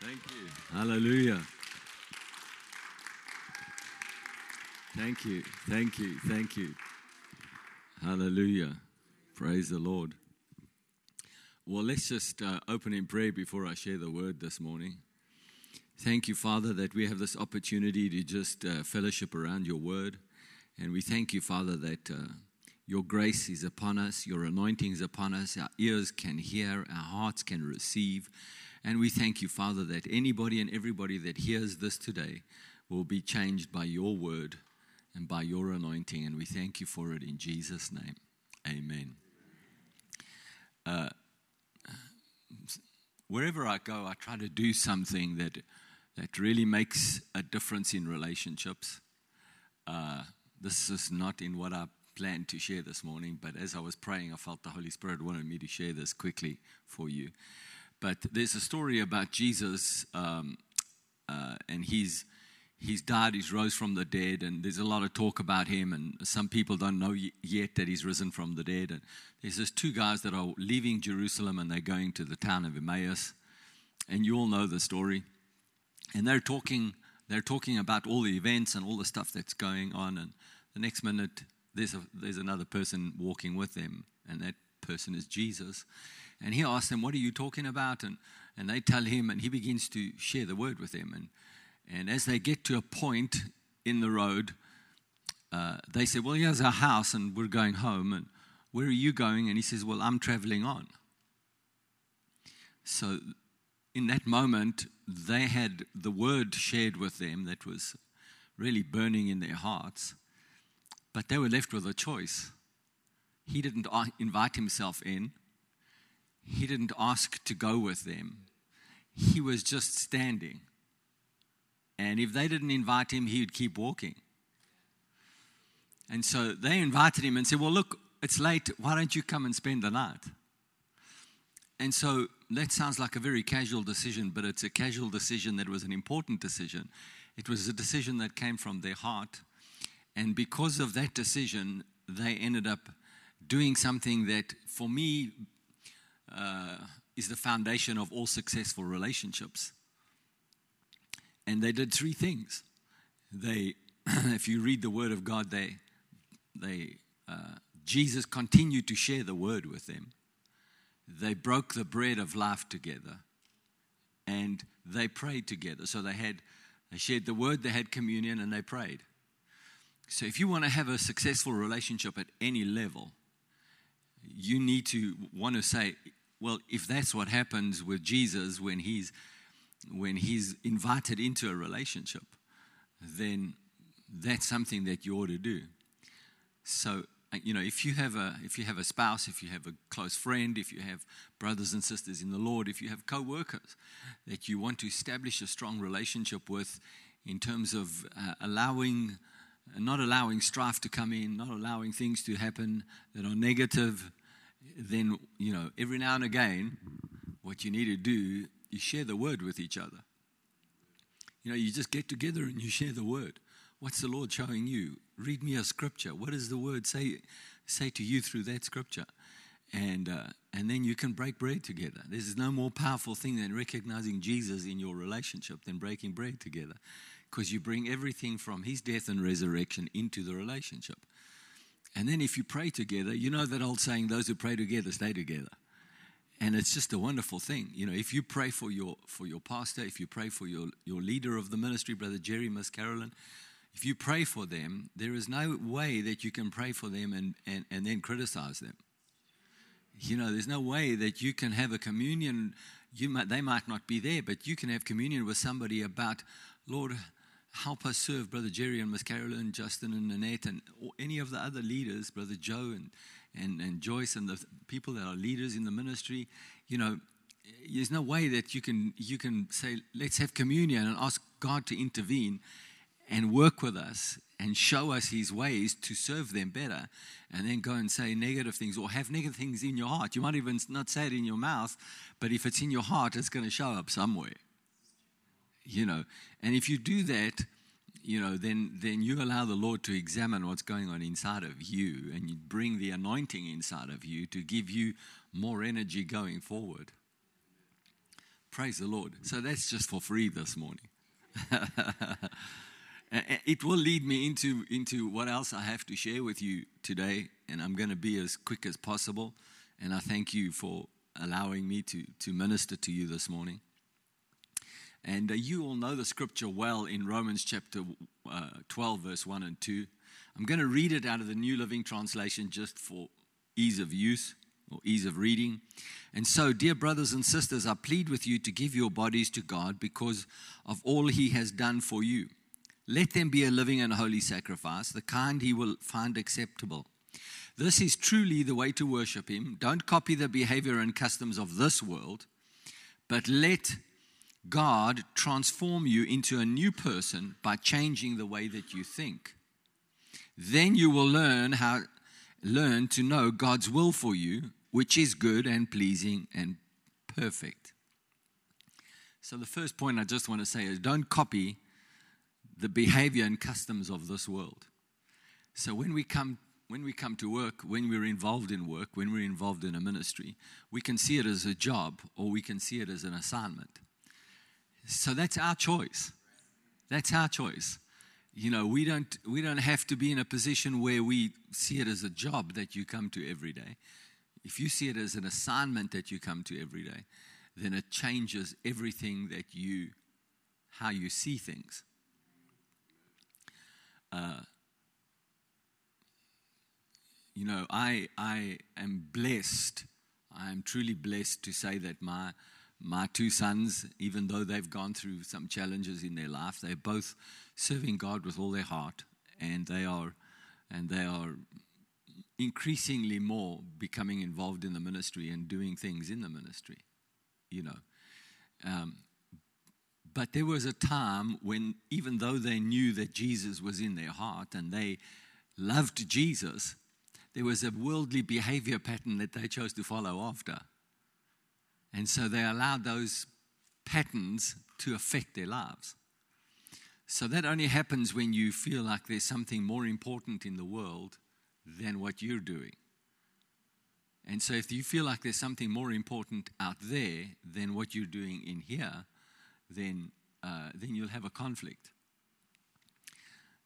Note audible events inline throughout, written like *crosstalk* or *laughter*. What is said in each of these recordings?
Thank you. Hallelujah. Thank you. Thank you. Thank you. Hallelujah. Praise the Lord. Well, let's just uh, open in prayer before I share the word this morning. Thank you, Father, that we have this opportunity to just uh, fellowship around your word. And we thank you, Father, that uh, your grace is upon us, your anointing is upon us, our ears can hear, our hearts can receive. And we thank you, Father, that anybody and everybody that hears this today will be changed by your word and by your anointing. And we thank you for it in Jesus' name. Amen. Uh, wherever I go, I try to do something that, that really makes a difference in relationships. Uh, this is not in what I planned to share this morning, but as I was praying, I felt the Holy Spirit wanted me to share this quickly for you. But there's a story about Jesus, um, uh, and he's he's died, he's rose from the dead, and there's a lot of talk about him. And some people don't know yet that he's risen from the dead. And there's just two guys that are leaving Jerusalem and they're going to the town of Emmaus, and you all know the story. And they're talking, they're talking about all the events and all the stuff that's going on. And the next minute, there's a, there's another person walking with them, and that person is Jesus. And he asks them, What are you talking about? And, and they tell him, and he begins to share the word with them. And, and as they get to a point in the road, uh, they say, Well, here's our house, and we're going home. And where are you going? And he says, Well, I'm traveling on. So in that moment, they had the word shared with them that was really burning in their hearts, but they were left with a choice. He didn't invite himself in, he didn't ask to go with them. He was just standing. And if they didn't invite him, he would keep walking. And so they invited him and said, Well, look, it's late. Why don't you come and spend the night? And so that sounds like a very casual decision, but it's a casual decision that was an important decision. It was a decision that came from their heart. And because of that decision, they ended up doing something that, for me, uh, is the foundation of all successful relationships. And they did three things. They, *clears throat* if you read the Word of God, they, they, uh, Jesus continued to share the Word with them. They broke the bread of life together, and they prayed together. So they had, they shared the Word, they had communion, and they prayed. So if you want to have a successful relationship at any level, you need to want to say, well, if that's what happens with Jesus when he's when he's invited into a relationship, then that's something that you ought to do. So, uh, you know, if you have a if you have a spouse, if you have a close friend, if you have brothers and sisters in the Lord, if you have co-workers that you want to establish a strong relationship with, in terms of uh, allowing, not allowing strife to come in, not allowing things to happen that are negative, then, you know, every now and again, what you need to do is share the word with each other. You know, you just get together and you share the word. What's the Lord showing you? Read me a scripture. What does the word say, say to you through that scripture? And, uh, and then you can break bread together. There's no more powerful thing than recognizing Jesus in your relationship than breaking bread together because you bring everything from his death and resurrection into the relationship. And then if you pray together, you know that old saying, those who pray together stay together. And it's just a wonderful thing. You know, if you pray for your for your pastor, if you pray for your, your leader of the ministry, Brother Jerry, Miss Carolyn, if you pray for them, there is no way that you can pray for them and, and, and then criticize them. You know, there's no way that you can have a communion. You might, they might not be there, but you can have communion with somebody about, Lord, help us serve Brother Jerry and Miss Carolyn, Justin and Nanette, and any of the other leaders, Brother Joe and, and, and Joyce, and the people that are leaders in the ministry. You know, there's no way that you can, you can say, let's have communion and ask God to intervene and work with us and show us his ways to serve them better and then go and say negative things or have negative things in your heart. You might even not say it in your mouth, but if it's in your heart, it's going to show up somewhere you know. And if you do that, you know, then, then you allow the Lord to examine what's going on inside of you and you bring the anointing inside of you to give you more energy going forward. Praise the Lord. So that's just for free this morning. *laughs* it will lead me into, into what else I have to share with you today, and I'm going to be as quick as possible. And I thank you for allowing me to, to minister to you this morning. And uh, you all know the scripture well in Romans chapter uh, 12, verse 1 and 2. I'm going to read it out of the New Living Translation just for ease of use or ease of reading. And so, dear brothers and sisters, I plead with you to give your bodies to God because of all He has done for you. Let them be a living and holy sacrifice, the kind He will find acceptable. This is truly the way to worship Him. Don't copy the behavior and customs of this world, but let God transform you into a new person by changing the way that you think. Then you will learn how learn to know God's will for you, which is good and pleasing and perfect. So the first point I just want to say is don't copy the behavior and customs of this world. So when we come when we come to work, when we're involved in work, when we're involved in a ministry, we can see it as a job or we can see it as an assignment. So that's our choice. That's our choice. You know, we don't we don't have to be in a position where we see it as a job that you come to every day. If you see it as an assignment that you come to every day, then it changes everything that you how you see things. Uh, you know, I I am blessed. I am truly blessed to say that my my two sons, even though they've gone through some challenges in their life, they're both serving God with all their heart, and they are, and they are increasingly more becoming involved in the ministry and doing things in the ministry, you know. Um, but there was a time when, even though they knew that Jesus was in their heart and they loved Jesus, there was a worldly behavior pattern that they chose to follow after. And so they allowed those patterns to affect their lives. So that only happens when you feel like there's something more important in the world than what you're doing. And so if you feel like there's something more important out there than what you're doing in here, then, uh, then you'll have a conflict.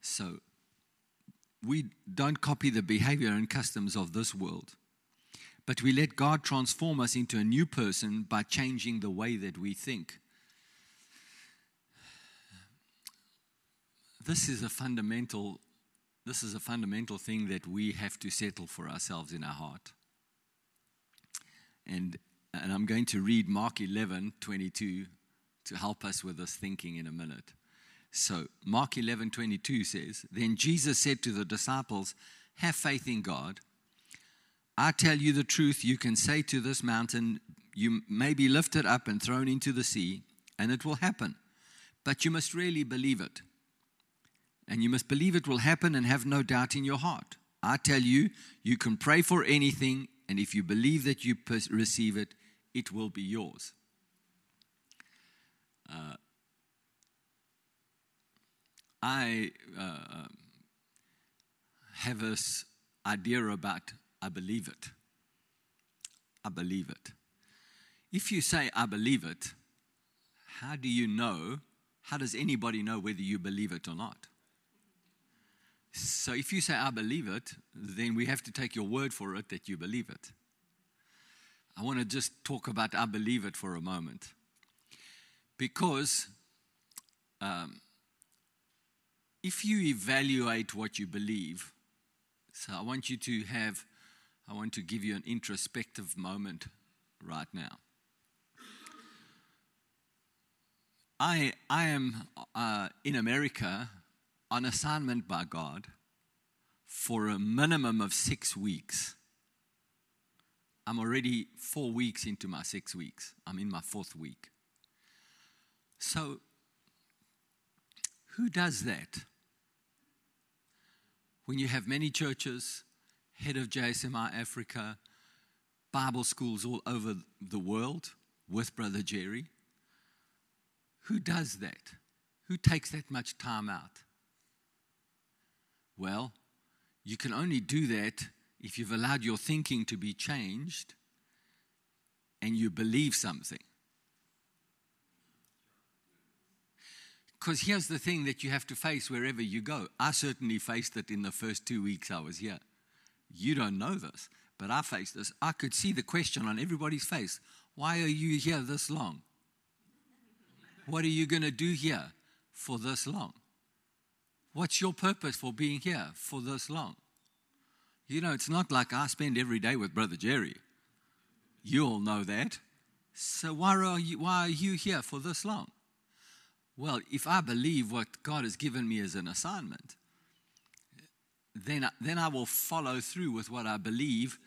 So we don't copy the behavior and customs of this world but we let God transform us into a new person by changing the way that we think. This is a fundamental this is a fundamental thing that we have to settle for ourselves in our heart. And and I'm going to read Mark 11, 22 to help us with this thinking in a minute. So, Mark 11, 22 says, Then Jesus said to the disciples, Have faith in God. I tell you the truth, you can say to this mountain, You may be lifted up and thrown into the sea, and it will happen. But you must really believe it. And you must believe it will happen and have no doubt in your heart. I tell you, you can pray for anything, and if you believe that you receive it, it will be yours. Uh, I uh, um, have this idea about I believe it. I believe it. If you say, I believe it, how do you know? How does anybody know whether you believe it or not? So if you say, I believe it, then we have to take your word for it that you believe it. I want to just talk about I believe it for a moment. Because um, if you evaluate what you believe, so I want you to have I want to give you an introspective moment right now. I, I am uh, in America on assignment by God for a minimum of six weeks. I'm already four weeks into my six weeks. I'm in my fourth week. So, who does that? When you have many churches, head of JSMI Africa, Bible schools all over the world with Brother Jerry. Who does that? Who takes that much time out? Well, you can only do that if you've allowed your thinking to be changed and you believe something. Because here's the thing that you have to face wherever you go. I certainly faced it in the first two weeks I was here. You don't know this, but I faced this. I could see the question on everybody's face Why are you here this long? What are you going to do here for this long? What's your purpose for being here for this long? You know, it's not like I spend every day with Brother Jerry. You all know that. So why are you, why are you here for this long? Well, if I believe what God has given me as an assignment, then, then I will follow through with what I believe,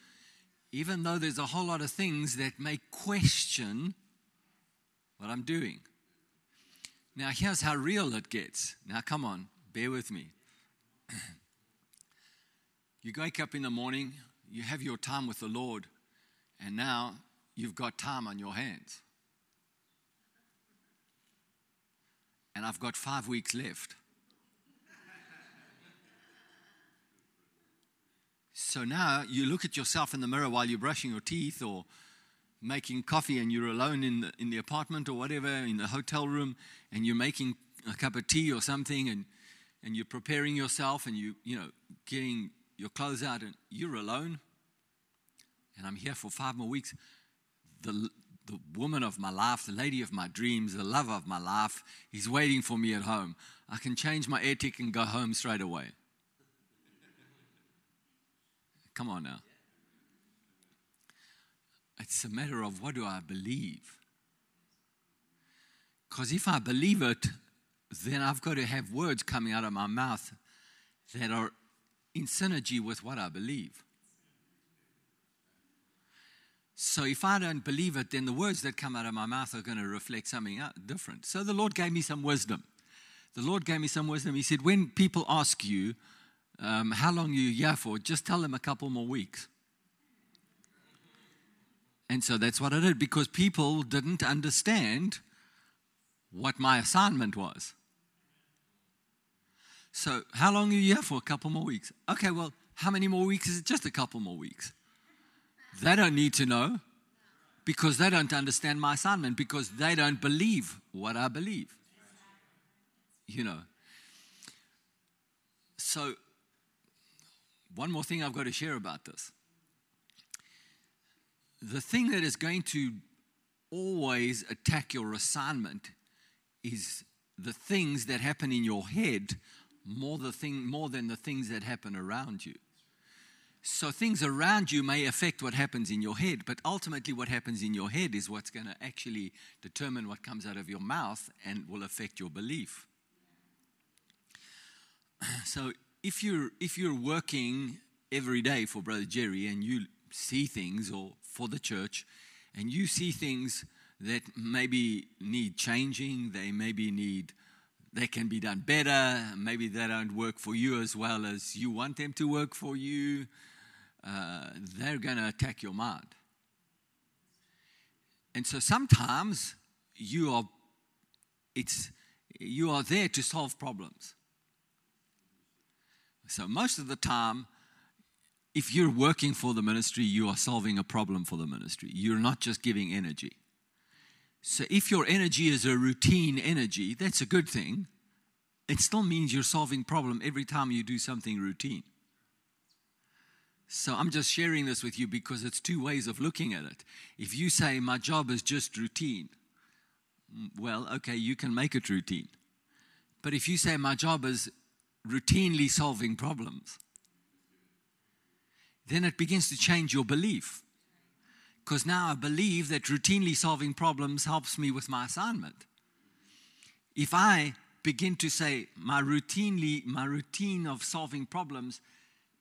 even though there's a whole lot of things that may question what I'm doing. Now, here's how real it gets. Now, come on, bear with me. *clears throat* you wake up in the morning, you have your time with the Lord, and now you've got time on your hands. And I've got five weeks left. So now you look at yourself in the mirror while you're brushing your teeth or making coffee and you're alone in the, in the apartment or whatever, in the hotel room, and you're making a cup of tea or something and, and you're preparing yourself and you, you know, getting your clothes out and you're alone. And I'm here for five more weeks. The, the woman of my life, the lady of my dreams, the love of my life is waiting for me at home. I can change my air ticket and go home straight away. Come on now. It's a matter of what do I believe? Because if I believe it, then I've got to have words coming out of my mouth that are in synergy with what I believe. So if I don't believe it, then the words that come out of my mouth are going to reflect something different. So the Lord gave me some wisdom. The Lord gave me some wisdom. He said, when people ask you, um, how long you here for? Just tell them a couple more weeks. And so that's what I did because people didn't understand what my assignment was. So, how long are you here for? A couple more weeks. Okay, well, how many more weeks is it? Just a couple more weeks. They don't need to know because they don't understand my assignment because they don't believe what I believe. You know. So, one more thing I've got to share about this the thing that is going to always attack your assignment is the things that happen in your head more, the thing, more than the things that happen around you. So, things around you may affect what happens in your head, but ultimately, what happens in your head is what's going to actually determine what comes out of your mouth and will affect your belief. *clears throat* So, if you're, if you're working every day for Brother Jerry and you see things or for the church and you see things that maybe need changing, they maybe need they can be done better, maybe they don't work for you as well as you want them to work for you, uh, they're going to attack your mind. And so sometimes you are it's you are there to solve problems. So most of the time if you're working for the ministry, you are solving a problem for the ministry. You're not just giving energy. So if your energy is a routine energy, that's a good thing. It still means you're solving problem every time you do something routine. So I'm just sharing this with you because it's two ways of looking at it. If you say my job is just routine, mm, well, okay, you can make it routine. But if you say my job is routinely solving problems, then it begins to change your belief. Because now I believe that routinely solving problems helps me with my assignment. If I begin to say my routinely my routine of solving problems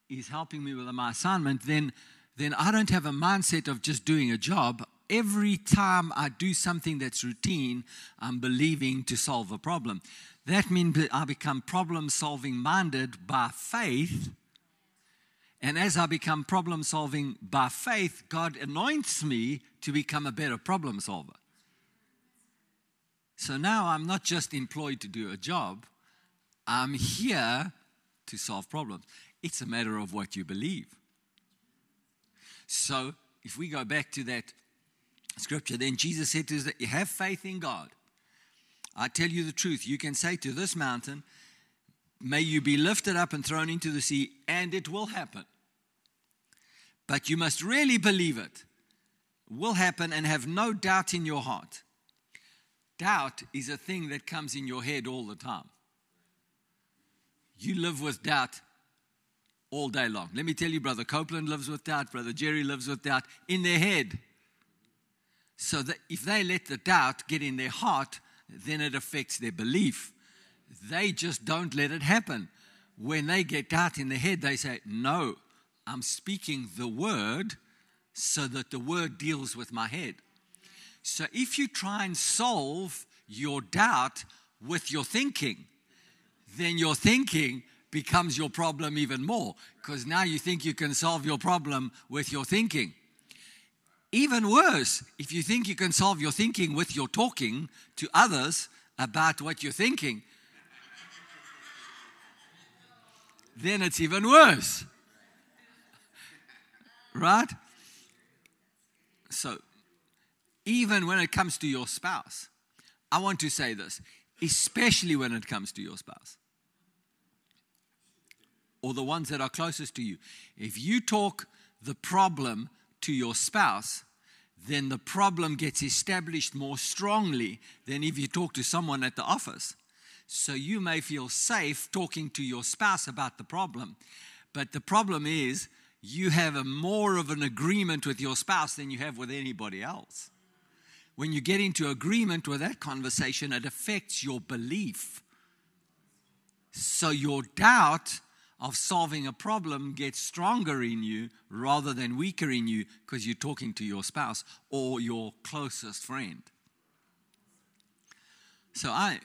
is helping me with my assignment, then then I don't have a mindset of just doing a job. Every time I do something that's routine, I'm believing to solve a problem. That means I become problem solving minded by faith and as I become problem solving by faith, God anoints me to become a better problem solver. So now I'm not just employed to do a job, I'm here to solve problems. It's a matter of what you believe. So if we go back to that scripture, then Jesus said to us, you Have faith in God. I tell you the truth. You can say to this mountain, May you be lifted up and thrown into the sea, and it will happen. But you must really believe it will happen and have no doubt in your heart. Doubt is a thing that comes in your head all the time. You live with doubt all day long. Let me tell you, Brother Copeland lives with doubt, Brother Jerry lives with doubt in their head. So that if they let the doubt get in their heart, then it affects their belief. They just don't let it happen. When they get doubt in their head, they say, No, I'm speaking the word so that the word deals with my head. So if you try and solve your doubt with your thinking, then your thinking becomes your problem even more because now you think you can solve your problem with your thinking. Even worse, if you think you can solve your thinking with your talking to others about what you're thinking, then it's even worse. Right? So, even when it comes to your spouse, I want to say this, especially when it comes to your spouse or the ones that are closest to you. If you talk the problem to your spouse, then the problem gets established more strongly than if you talk to someone at the office. So you may feel safe talking to your spouse about the problem. But the problem is, you have a more of an agreement with your spouse than you have with anybody else. When you get into agreement with that conversation, it affects your belief. So your doubt of solving a problem gets stronger in you rather than weaker in you because you're talking to your spouse or your closest friend. So I,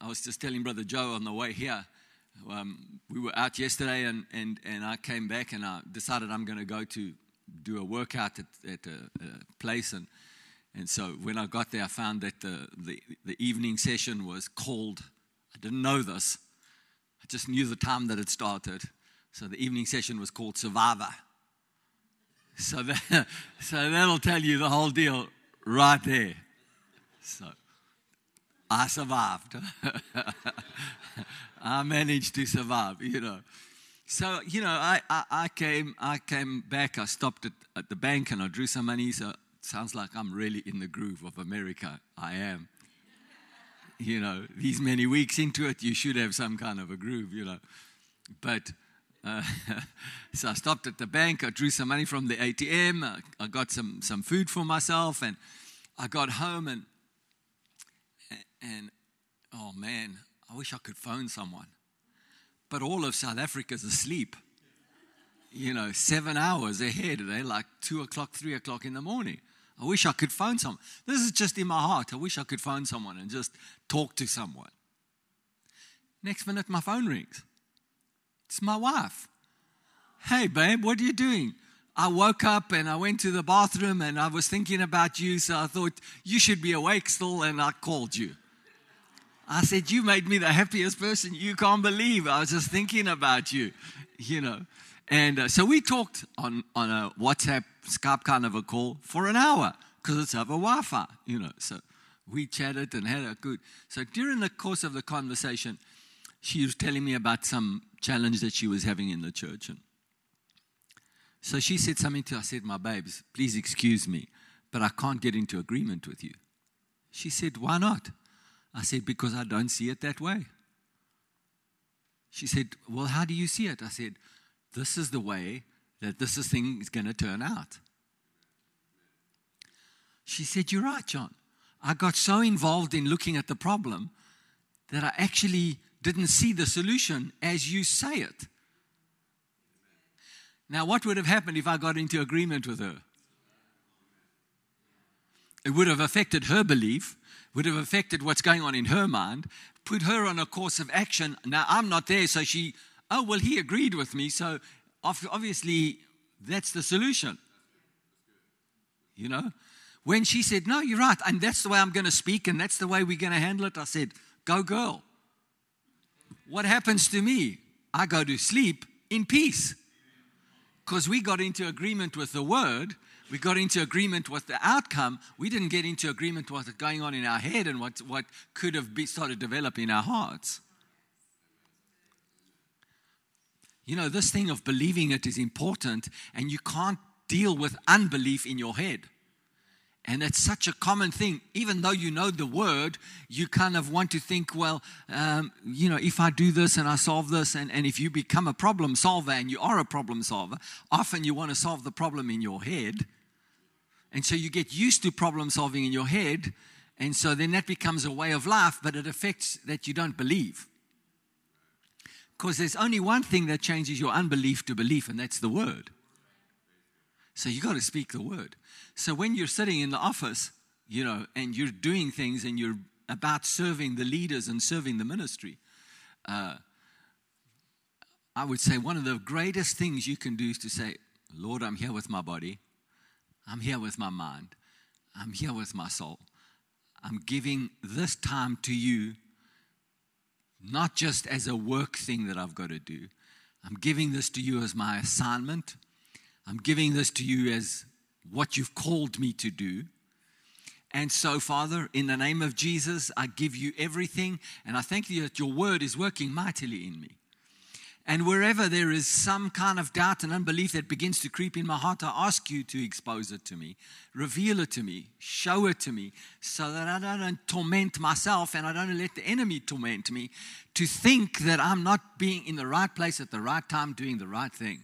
I was just telling Brother Joe on the way here. Um, we were out yesterday and, and, and I came back and I decided I'm going to go to do a workout at, at a, a, place. And, and so when I got there, I found that the, the, the evening session was called, I didn't know this, just knew the time that it started. So the evening session was called Survivor. So, *laughs* that, so that'll tell you the whole deal right there. So I survived. *laughs* I managed to survive, you know. So, you know, I, I, I, came I came back, I stopped at, at the bank and I drew some money. So sounds like I'm really in the groove of America. I am. You know, these many weeks into it, you should have some kind of a groove, you know. But uh, *laughs* so I stopped at the bank, I drew some money from the ATM, I, I got some, some food for myself, and I got home and and oh man, I wish I could phone someone. But all of South Africa's asleep. You know, seven hours ahead. They're like two o'clock, three o'clock in the morning. I wish I could phone someone. This is just in my heart. I wish I could phone someone and just talk to someone. Next minute, my phone rings. It's my wife. Hey, babe, what are you doing? I woke up and I went to the bathroom and I was thinking about you, so I thought you should be awake still, and I called you. I said, You made me the happiest person you can't believe. I was just thinking about you, you know. And uh, so we talked on, on a WhatsApp, Skype kind of a call for an hour because it's over Wi Fi, you know. So we chatted and had a good. So during the course of the conversation, she was telling me about some challenge that she was having in the church. And so she said something to I said, My babes, please excuse me, but I can't get into agreement with you. She said, Why not? I said, Because I don't see it that way. She said, Well, how do you see it? I said, This is the way that this thing is going to turn out. She said, You're right, John. I got so involved in looking at the problem that I actually didn't see the solution as you say it. Now, what would have happened if I got into agreement with her? It would have affected her belief, would have affected what's going on in her mind, put her on a course of action. Now, I'm not there, so she, oh, well, he agreed with me, so obviously that's the solution. You know? When she said, no, you're right, and that's the way I'm going to speak, and that's the way we're going to handle it, I said, go, girl. What happens to me? I go to sleep in peace. Because we got into agreement with the word, We got into agreement with the outcome. We didn't get into agreement with what's going on in our head and what, what could have be, started developing in our hearts. You know, this thing of believing it is important, and you can't deal with unbelief in your head. And it's such a common thing. Even though you know the word, you kind of want to think, well, um, you know, if I do this and I solve this, and, and if you become a problem solver and you are a problem solver, often you want to solve the problem in your head. And so you get used to problem solving in your head. And so then that becomes a way of life, but it affects that you don't believe. Because there's only one thing that changes your unbelief to belief, and that's the word. So you got to speak the word. So when you're sitting in the office, you know, and you're doing things and you're about serving the leaders and serving the ministry, uh, I would say one of the greatest things you can do is to say, Lord, I'm here with my body. I'm here with my mind. I'm here with my soul. I'm giving this time to you, not just as a work thing that I've got to do. I'm giving this to you as my assignment. I'm giving this to you as what you've called me to do. And so, Father, in the name of Jesus, I give you everything, and I thank you that your word is working mightily in me. And wherever there is some kind of doubt and unbelief that begins to creep in my heart, I ask you to expose it to me, reveal it to me, show it to me, so that I don't torment myself and I don't let the enemy torment me to think that I'm not being in the right place at the right time doing the right thing.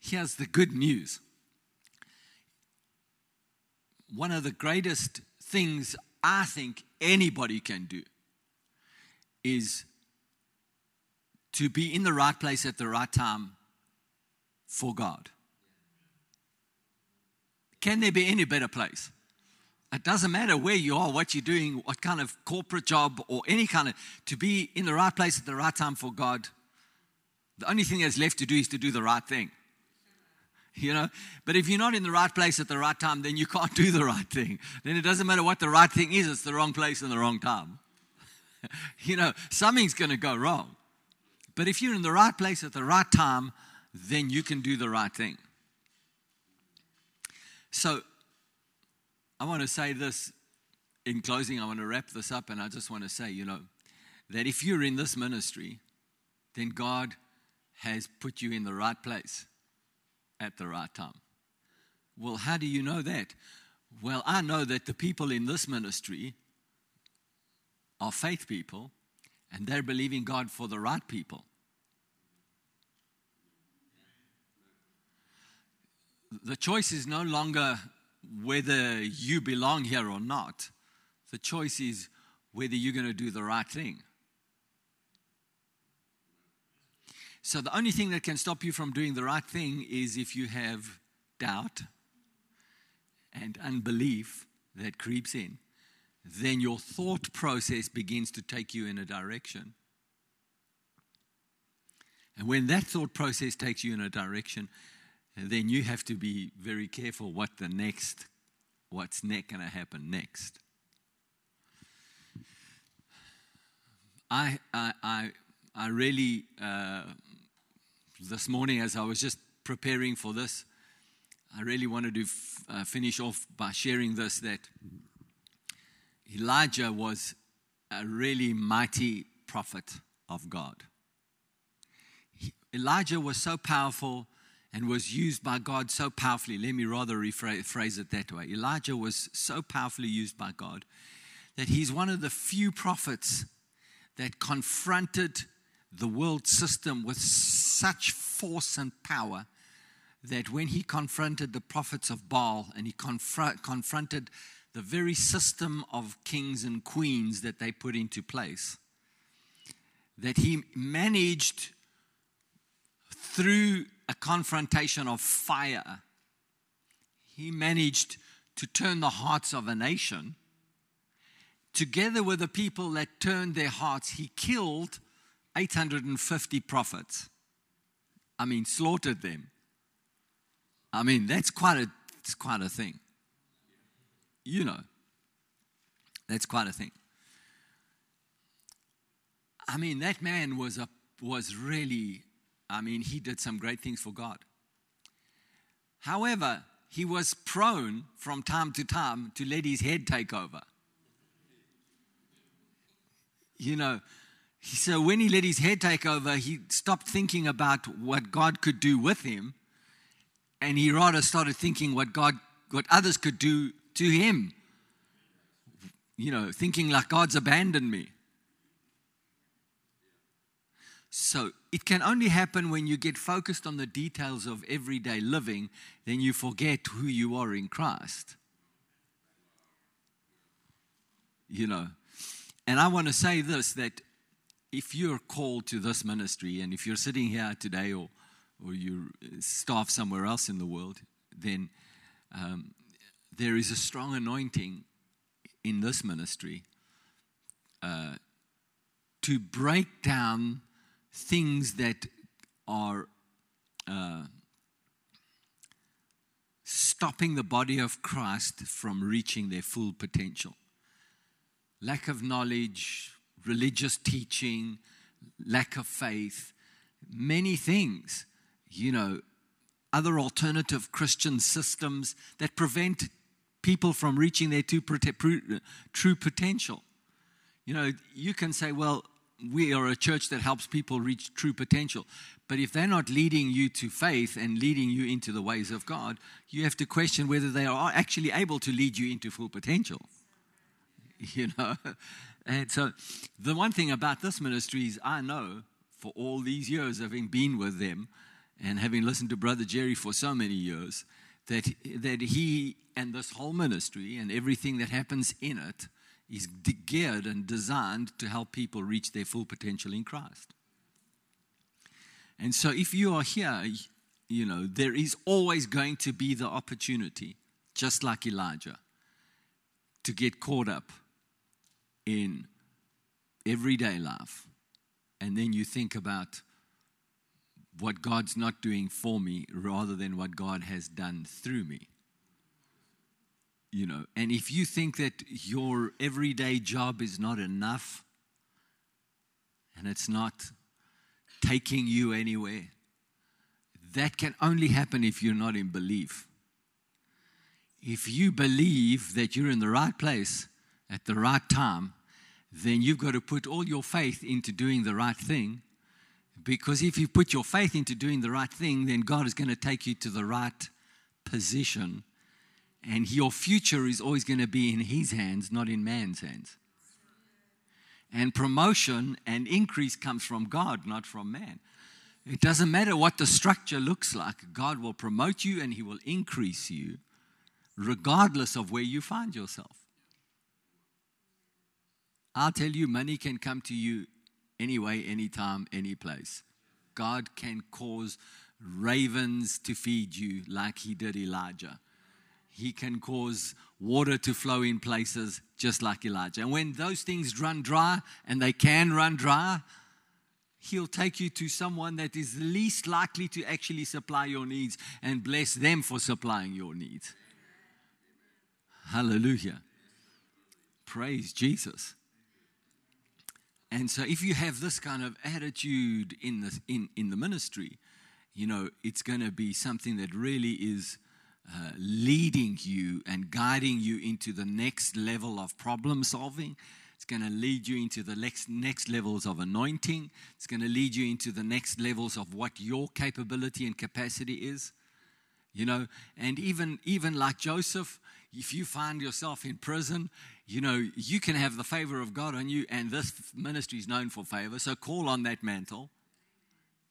Here's the good news one of the greatest things I think anybody can do is to be in the right place at the right time for God. Can there be any better place? It doesn't matter where you are, what you're doing, what kind of corporate job or any kind of, to be in the right place at the right time for God. The only thing that's left to do is to do the right thing you know. But if you're not in the right place at the right time, then you can't *laughs* do the right thing. Then it doesn't matter what the right thing is, it's the wrong place and the wrong time. *laughs* you know, something's going to go wrong. But if you're in the right place at the right time, then you can do the right thing. So, I want to say this in closing. I want to wrap this up, and I just want to say, you know, that if you're in this ministry, then God has put you in the right place at the right time. Well, how do you know that? Well, I know that the people in this ministry are faith people and they're believing God for the right people. The choice is no longer whether you belong here or not. The choice is whether you're going to do the right thing. So the only thing that can stop you from doing the right thing is if you have doubt and unbelief that creeps in. Then your thought process begins to take you in a direction. And when that thought process takes you in a direction, then you have to be very careful what the next, what's next going to happen next. I, I, I, I really uh, this morning as I was just preparing for this, I really wanted to f- uh, finish off by sharing this that Elijah was a really mighty prophet of God. Elijah was so powerful and was used by God so powerfully. Let me rather rephrase it that way. Elijah was so powerfully used by God that he's one of the few prophets that confronted the world system with such force and power that when he confronted the prophets of Baal and he confront, confronted the very system of kings and queens that they put into place, that he managed through a confrontation of fire, he managed to turn the hearts of a nation. Together with the people that turned their hearts, he killed 850 prophets. I mean, slaughtered them. I mean, that's quite a, it's quite a thing. You know, that's quite a thing. I mean, that man was, a, was really, I mean, he did some great things for God. However, he was prone from time to time to let his head take over. You know, so when he let his head take over, he stopped thinking about what God could do with him, and he rather started thinking what God, what others could do to him. You know, thinking like God's abandoned me. So it can only happen when you get focused on the details of everyday living, then you forget who you are in Christ. You know, and I want to say this that if you're called to this ministry and if you're sitting here today or, or you're staff somewhere else in the world, then um, there is a strong anointing in this ministry uh, to break down things that are uh, stopping the body of Christ from reaching their full potential. Lack of knowledge, religious teaching, lack of faith, many things, you know, other alternative Christian systems that prevent people from reaching their true potential. You know, you can say, well, we are a church that helps people reach true potential. But if they're not leading you to faith and leading you into the ways of God, you have to question whether they are actually able to lead you into full potential. *laughs* You know? And so the one thing about this ministry is I know for all these years having been with them and having listened to Brother Jerry for so many years, that, that he and this whole ministry and everything that happens in it is geared and designed to help people reach their full potential in Christ. And so, if you are here, you know, there is always going to be the opportunity, just like Elijah, to get caught up in everyday life. And then you think about what God's not doing for me rather than what God has done through me you know, and if you think that your everyday job is not enough and it's not taking you anywhere, that can only happen if you're not in belief. If you believe that you're in the right place at the right time, then you've got to put all your faith into doing the right thing. Because if you put your faith into doing the right thing, then God is going to take you to the right position and your future is always going to be in His hands, not in man's hands. And promotion and increase comes from God, not from man. It doesn't matter what the structure looks like, God will promote you and He will increase you regardless of where you find yourself. I'll tell you, money can come to you anyway, anytime, any place. God can cause ravens to feed you like He did Elijah. He can cause water to flow in places just like Elijah. And when those things run dry, and they can run dry, He'll take you to someone that is least likely to actually supply your needs and bless them for supplying your needs. Hallelujah. Praise Jesus. And so if you have this kind of attitude in the in, in the ministry, you know, it's going to be something that really is uh, leading you and guiding you into the next level of problem solving. It's going to lead you into the next, next levels of anointing. It's going to lead you into the next levels of what your capability and capacity is. You know, and even even like Joseph, if you find yourself in prison, you know, you can have the favor of God on you, and this ministry is known for favor. So call on that mantle.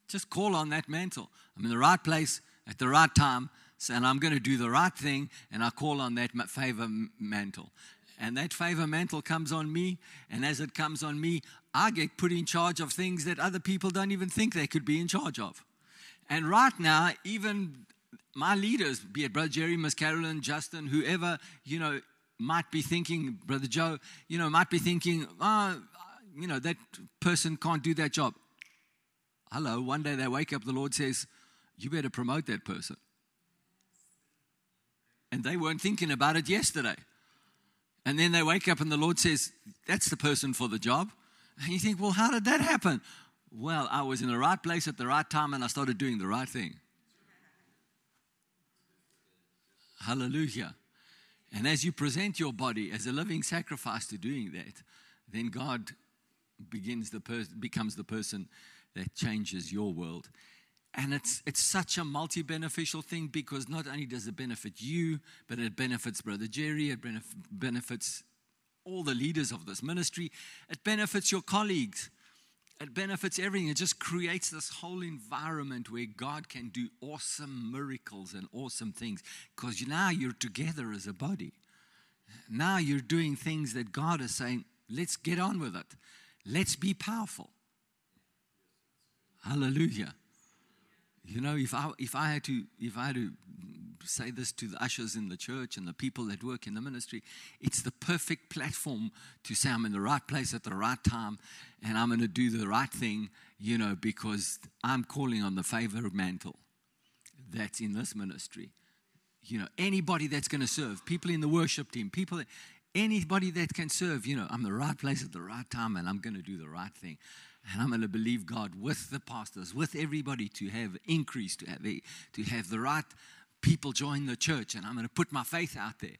Just call on that mantle. I'm in the right place at the right time and I'm going to do the right thing, and I call on that favor mantle. And that favor mantle comes on me, and as it comes on me, I get put in charge of things that other people don't even think they could be in charge of. And right now, even my leaders, be it Brother Jerry, Miss Carolyn, Justin, whoever, you know, might be thinking, Brother Joe, you know, might be thinking, oh, you know, that person can't do that job. Hello, one day they wake up, the Lord says, you better promote that person. And they weren't thinking about it yesterday. And then they wake up and the Lord says, That's the person for the job. And you think, Well, how did that happen? Well, I was in the right place at the right time and I started doing the right thing. Hallelujah. And as you present your body as a living sacrifice to doing that, then God begins the per- becomes the person that changes your world. And it's, it's such a multi beneficial thing because not only does it benefit you, but it benefits Brother Jerry, it benef- benefits all the leaders of this ministry, it benefits your colleagues, it benefits everything. It just creates this whole environment where God can do awesome miracles and awesome things because now you're together as a body. Now you're doing things that God is saying, let's get on with it. Let's be powerful. Hallelujah. You know, if I if I had to if I had to say this to the ushers in the church and the people that work in the ministry, it's the perfect platform to say I'm in the right place at the right time and I'm going to do the right thing, you know, because I'm calling on the favor mantle that's in this ministry. You know, anybody that's going to serve, people in the worship team, people, anybody that can serve, you know, I'm the right place at the right time and I'm going to do the right thing. And I'm going to believe God with the pastors, with everybody to have increase, to have, to have the right people join the church. And I'm going to put my faith out there.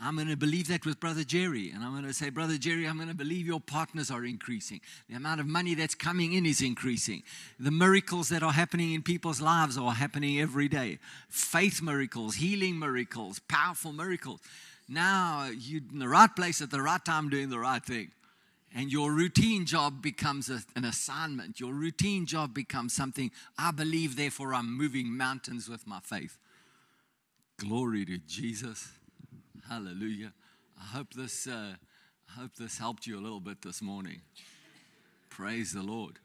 I'm going to believe that with Brother Jerry. And I'm going to say, Brother Jerry, I'm going to believe your partners are increasing. The amount of money that's coming in is increasing. The miracles that are happening in people's lives are happening every day faith miracles, healing miracles, powerful miracles. Now you're in the right place at the right time doing the right thing. And your routine job becomes a, an assignment. Your routine job becomes something I believe, therefore, I'm moving mountains with my faith. Glory to Jesus. Hallelujah. I hope this, uh, I hope this helped you a little bit this morning. Praise the Lord.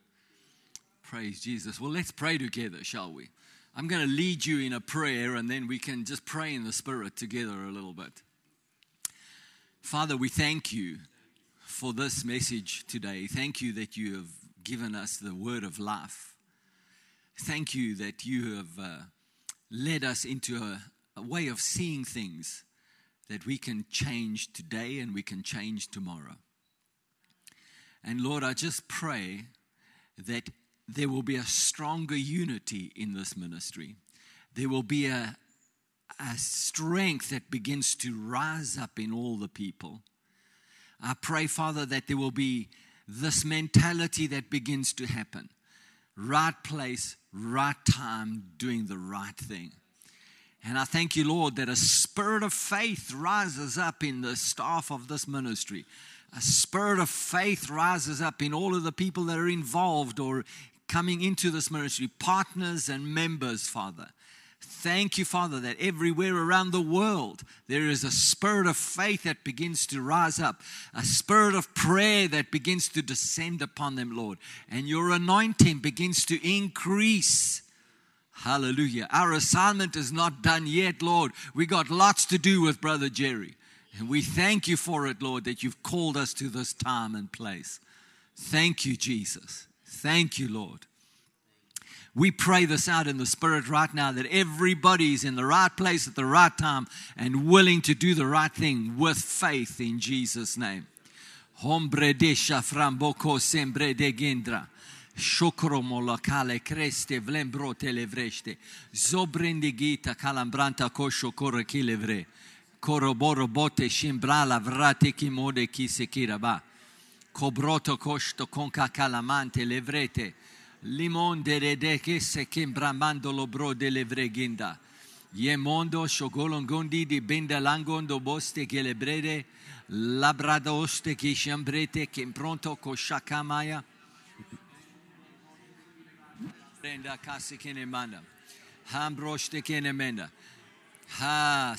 Praise Jesus. Well, let's pray together, shall we? I'm going to lead you in a prayer and then we can just pray in the Spirit together a little bit. Father, we thank you for this message today. Thank you that you have given us the word of life. Thank you that you have uh, led us into a, a way of seeing things that we can change today and we can change tomorrow. And Lord, I just pray that there will be a stronger unity in this ministry. There will be a, a strength that begins to rise up in all the people. I pray, Father, that there will be this mentality that begins to happen right place, right time, doing the right thing. And I thank you, Lord, that a spirit of faith rises up in the staff of this ministry. A spirit of faith rises up in all of the people that are involved or coming into this ministry, partners and members, Father. Thank you, Father, that everywhere around the world there is a spirit of faith that begins to rise up, a spirit of prayer that begins to descend upon them, Lord. And your anointing begins to increase Hallelujah. Our assignment is not done yet, Lord. We got lots to do with Brother Jerry. And we thank you for it, Lord, that you've called us to this time and place. Thank you, Jesus. Thank you, Lord. We pray this out in the Spirit right now that everybody's in the right place at the right time and willing to do the right thing with faith in Jesus' name. Hombre de framboko sembre de gendra. šokromolo kale creste vlembro tele vreste. Zobrendi calambranta kalambranta ko šokoro kile vre. Koroboro bote shimbrala vrate ki mode ki se kiraba. Cobroto costo conca calamante le vrete. Limonde rede che se chimbramando lo bro delle vreghinda. Ye mondo shogolongondi di bendalangondo boste che le brede. Labradoste che shambrete che impronto co shacamaya. Brenda kasikene manda. Hambroshte kene menda. Ha,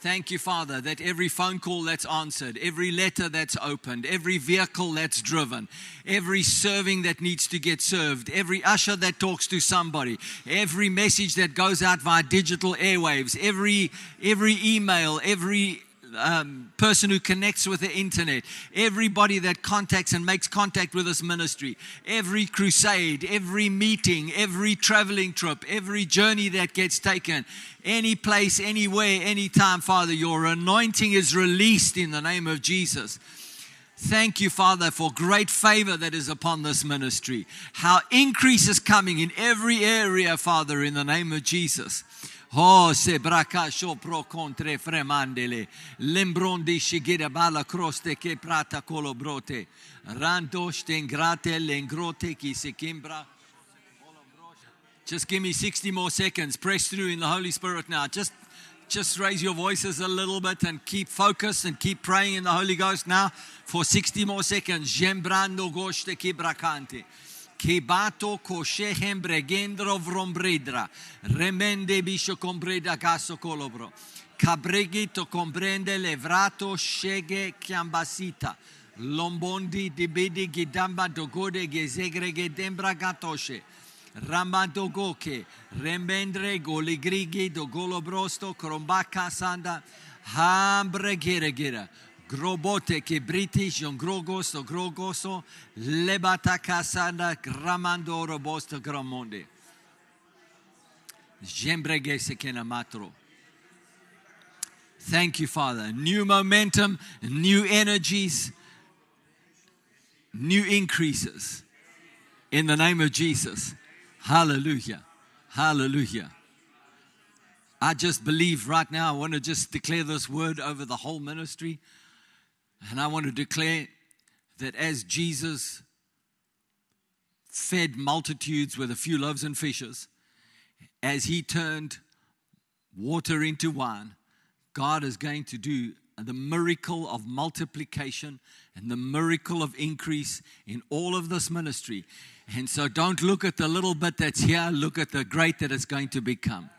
Thank you, Father, that every phone call that's answered, every letter that's opened, every vehicle that's driven, every serving that needs to get served, every usher that talks to somebody, every message that goes out via digital airwaves, every every email, every um, person who connects with the internet, everybody that contacts and makes contact with this ministry, every crusade, every meeting, every traveling trip, every journey that gets taken, any place, anywhere, anytime, Father, your anointing is released in the name of Jesus. Thank you, Father, for great favor that is upon this ministry. How increase is coming in every area, Father, in the name of Jesus. Oh, se bracascio pro contre fremandele. Lembrondi shigida bala croste che prata colobrote. Rando stengrate lengrote ki se kimbra. Just give me 60 more seconds. Press through in the Holy Spirit now. Just just raise your voices a little bit and keep focused and keep praying in the Holy Ghost now for 60 more seconds. Gembrando goste kibracante. Kebato koshehem bregendro vrombridra. Remende bisho compreda caso colobro. Cabregito comprende levrato shege chiambasita. Lombondi dibidi gidamba dogode gezegre gedembra gatoshe. Ramandogoke, Rembendre, Goligrigi, Dogolobrosto, Krombaka Sanda, Hambre Gira Gira, Grobote, che British, Yon Grogosto, Grogoso, Lebataka Sanda, Gramando Robosto, Gramonde. Gembrege Sekenamatro. Thank you, Father. New momentum, new energies, new increases. In the name of Jesus. Hallelujah. Hallelujah. I just believe right now, I want to just declare this word over the whole ministry. And I want to declare that as Jesus fed multitudes with a few loaves and fishes, as he turned water into wine, God is going to do the miracle of multiplication and the miracle of increase in all of this ministry. And so don't look at the little bit that's here, look at the great that it's going to become.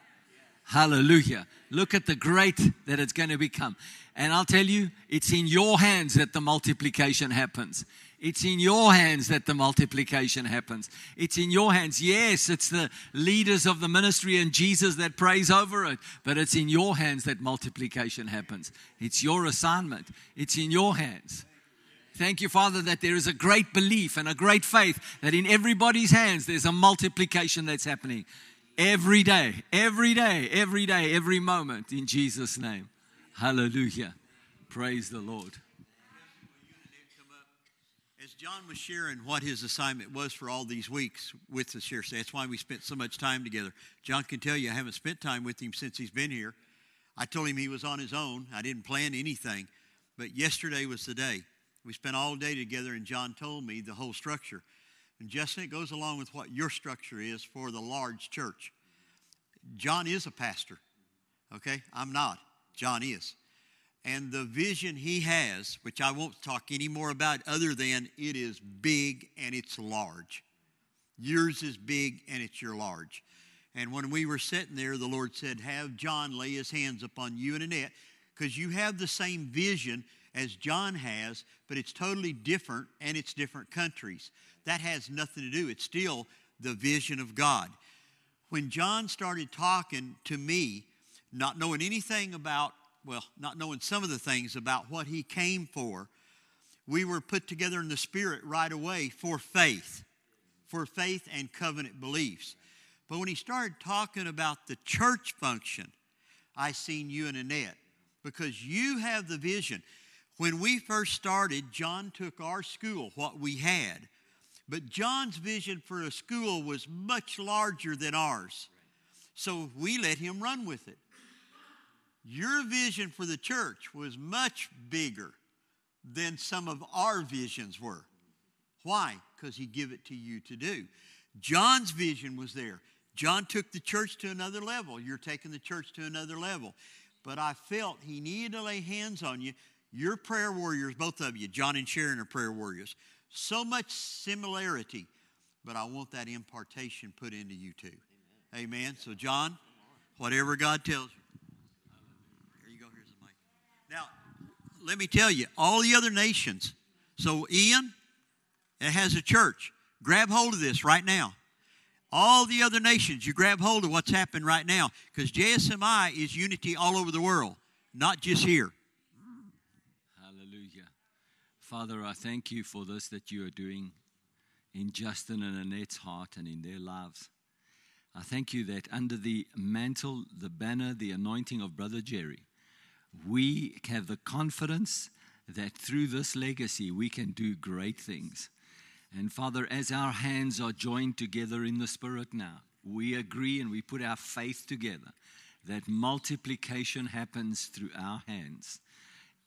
Hallelujah. Look at the great that it's going to become. And I'll tell you, it's in your hands that the multiplication happens. It's in your hands that the multiplication happens. It's in your hands. Yes, it's the leaders of the ministry and Jesus that prays over it, but it's in your hands that multiplication happens. It's your assignment. It's in your hands. Thank you, Father, that there is a great belief and a great faith that in everybody's hands there's a multiplication that's happening every day, every day, every day, every moment in Jesus' name. Hallelujah. Praise the Lord. As John was sharing what his assignment was for all these weeks with us here, that's why we spent so much time together. John can tell you I haven't spent time with him since he's been here. I told him he was on his own. I didn't plan anything, but yesterday was the day. We spent all day together, and John told me the whole structure. And Justin, it goes along with what your structure is for the large church. John is a pastor, okay? I'm not. John is. And the vision he has, which I won't talk any more about other than it is big and it's large. Yours is big and it's your large. And when we were sitting there, the Lord said, Have John lay his hands upon you and Annette, because you have the same vision as John has, but it's totally different and it's different countries. That has nothing to do. It's still the vision of God. When John started talking to me, not knowing anything about, well, not knowing some of the things about what he came for, we were put together in the Spirit right away for faith, for faith and covenant beliefs. But when he started talking about the church function, I seen you and Annette because you have the vision. When we first started, John took our school, what we had. But John's vision for a school was much larger than ours. So we let him run with it. Your vision for the church was much bigger than some of our visions were. Why? Because he gave it to you to do. John's vision was there. John took the church to another level. You're taking the church to another level. But I felt he needed to lay hands on you you're prayer warriors, both of you. John and Sharon are prayer warriors. So much similarity, but I want that impartation put into you too. Amen. Amen. So, John, whatever God tells you. Here you go. Here's the mic. Now, let me tell you, all the other nations. So, Ian, it has a church. Grab hold of this right now. All the other nations, you grab hold of what's happening right now because JSMI is unity all over the world, not just here. Father, I thank you for this that you are doing in Justin and Annette's heart and in their lives. I thank you that under the mantle, the banner, the anointing of Brother Jerry, we have the confidence that through this legacy we can do great things. And Father, as our hands are joined together in the Spirit now, we agree and we put our faith together that multiplication happens through our hands,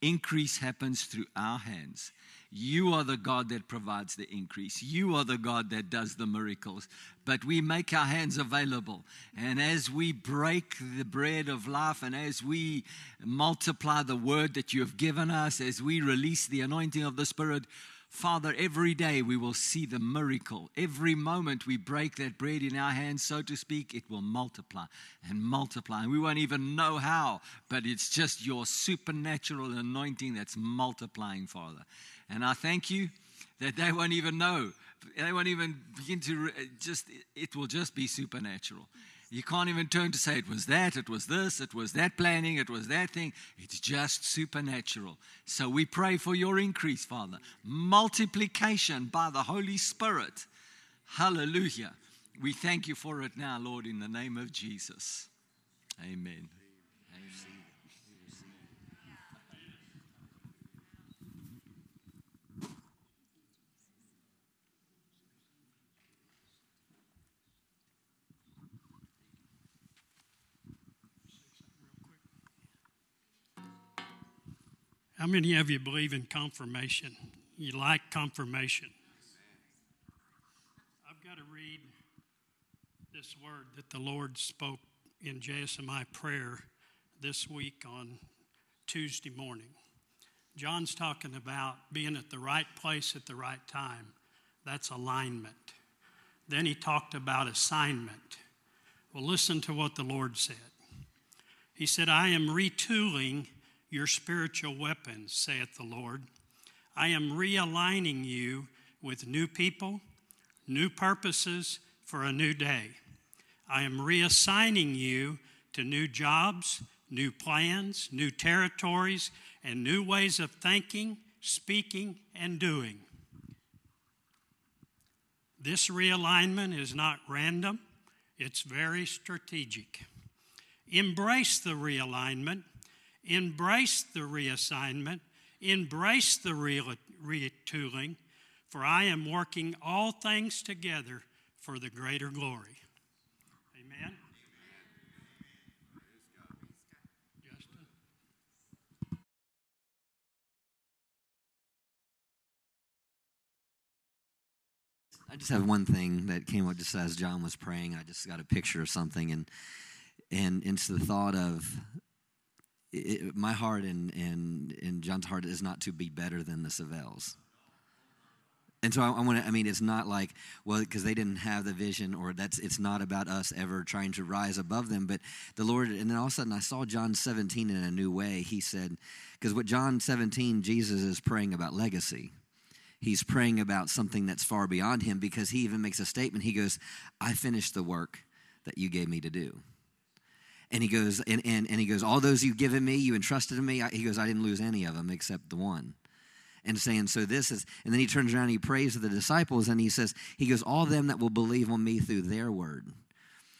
increase happens through our hands. You are the God that provides the increase. You are the God that does the miracles. But we make our hands available. And as we break the bread of life and as we multiply the word that you have given us, as we release the anointing of the Spirit, Father, every day we will see the miracle. Every moment we break that bread in our hands, so to speak, it will multiply and multiply. And we won't even know how, but it's just your supernatural anointing that's multiplying, Father. And I thank you that they won't even know. They won't even begin to just, it will just be supernatural. You can't even turn to say it was that, it was this, it was that planning, it was that thing. It's just supernatural. So we pray for your increase, Father. Multiplication by the Holy Spirit. Hallelujah. We thank you for it now, Lord, in the name of Jesus. Amen. How many of you believe in confirmation? You like confirmation? I've got to read this word that the Lord spoke in JSMI prayer this week on Tuesday morning. John's talking about being at the right place at the right time. That's alignment. Then he talked about assignment. Well, listen to what the Lord said. He said, I am retooling your spiritual weapons, saith the Lord. I am realigning you with new people, new purposes for a new day. I am reassigning you to new jobs, new plans, new territories, and new ways of thinking, speaking, and doing. This realignment is not random, it's very strategic. Embrace the realignment Embrace the reassignment, embrace the retooling, for I am working all things together for the greater glory. Amen. I just have one thing that came up just as John was praying. I just got a picture of something, and and it's the thought of it, my heart and, and, and John's heart is not to be better than the Savelles. And so I, I want to, I mean, it's not like, well, because they didn't have the vision or that's, it's not about us ever trying to rise above them. But the Lord, and then all of a sudden I saw John 17 in a new way. He said, because what John 17, Jesus is praying about legacy. He's praying about something that's far beyond him because he even makes a statement. He goes, I finished the work that you gave me to do. And he goes, and, and, and he goes, all those you've given me, you entrusted to me. I, he goes, I didn't lose any of them except the one. And saying, so this is, and then he turns around and he prays to the disciples and he says, he goes, all them that will believe on me through their word.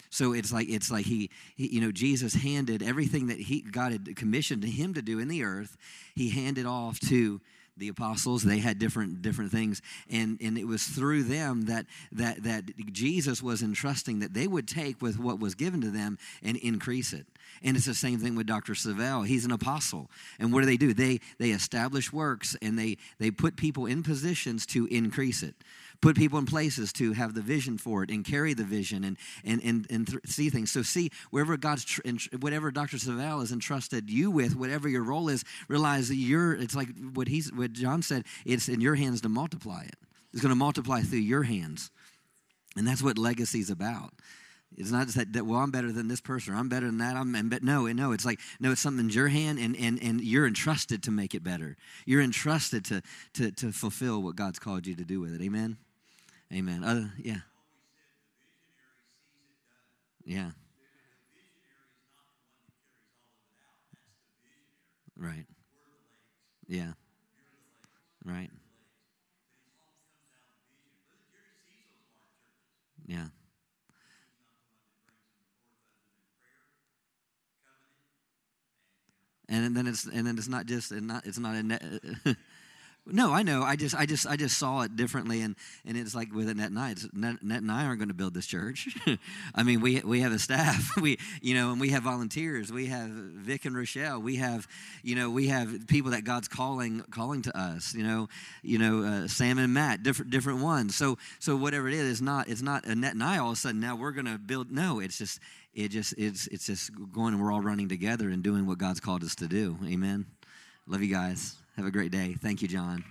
So it's like it's like he, he, you know Jesus handed everything that he God had commissioned him to do in the earth. He handed off to the apostles they had different different things. And and it was through them that that that jesus was entrusting that they would take with what was given to them and increase it. And it's the same thing with dr savelle he's an apostle. And what do they do? They they establish works and they they put people in positions to increase it put people in places to have the vision for it and carry the vision and and and, and th- see things. So see wherever God's tr- whatever Dr. Savelle has entrusted you with, whatever your role is, realize that you're. It's like what he's what John said. It's in your hands to multiply it. It's going to multiply through your hands, and that's what legacy is about. It's not just that, that, well, I'm better than this person, or I'm better than that. I'm, and, but no, no, it's like, no, it's something in your hand, and, and, and you're entrusted to make it better. You're entrusted to, to, to fulfill what God's called you to do with it. Amen? Amen. Uh, yeah. Yeah. Right. Yeah. Right. Yeah. And then it's and then it's not just and not it's not a *laughs* No, I know. I just, I just, I just saw it differently, and and it's like with Annette and I. Annette and I aren't going to build this church. *laughs* I mean, we we have a staff, *laughs* we you know, and we have volunteers. We have Vic and Rochelle. We have, you know, we have people that God's calling calling to us. You know, you know, uh, Sam and Matt, different different ones. So so whatever it is, it's not it's not Annette and I all of a sudden now we're going to build. No, it's just it just it's it's just going and we're all running together and doing what God's called us to do. Amen. Love you guys. Have a great day. Thank you, John.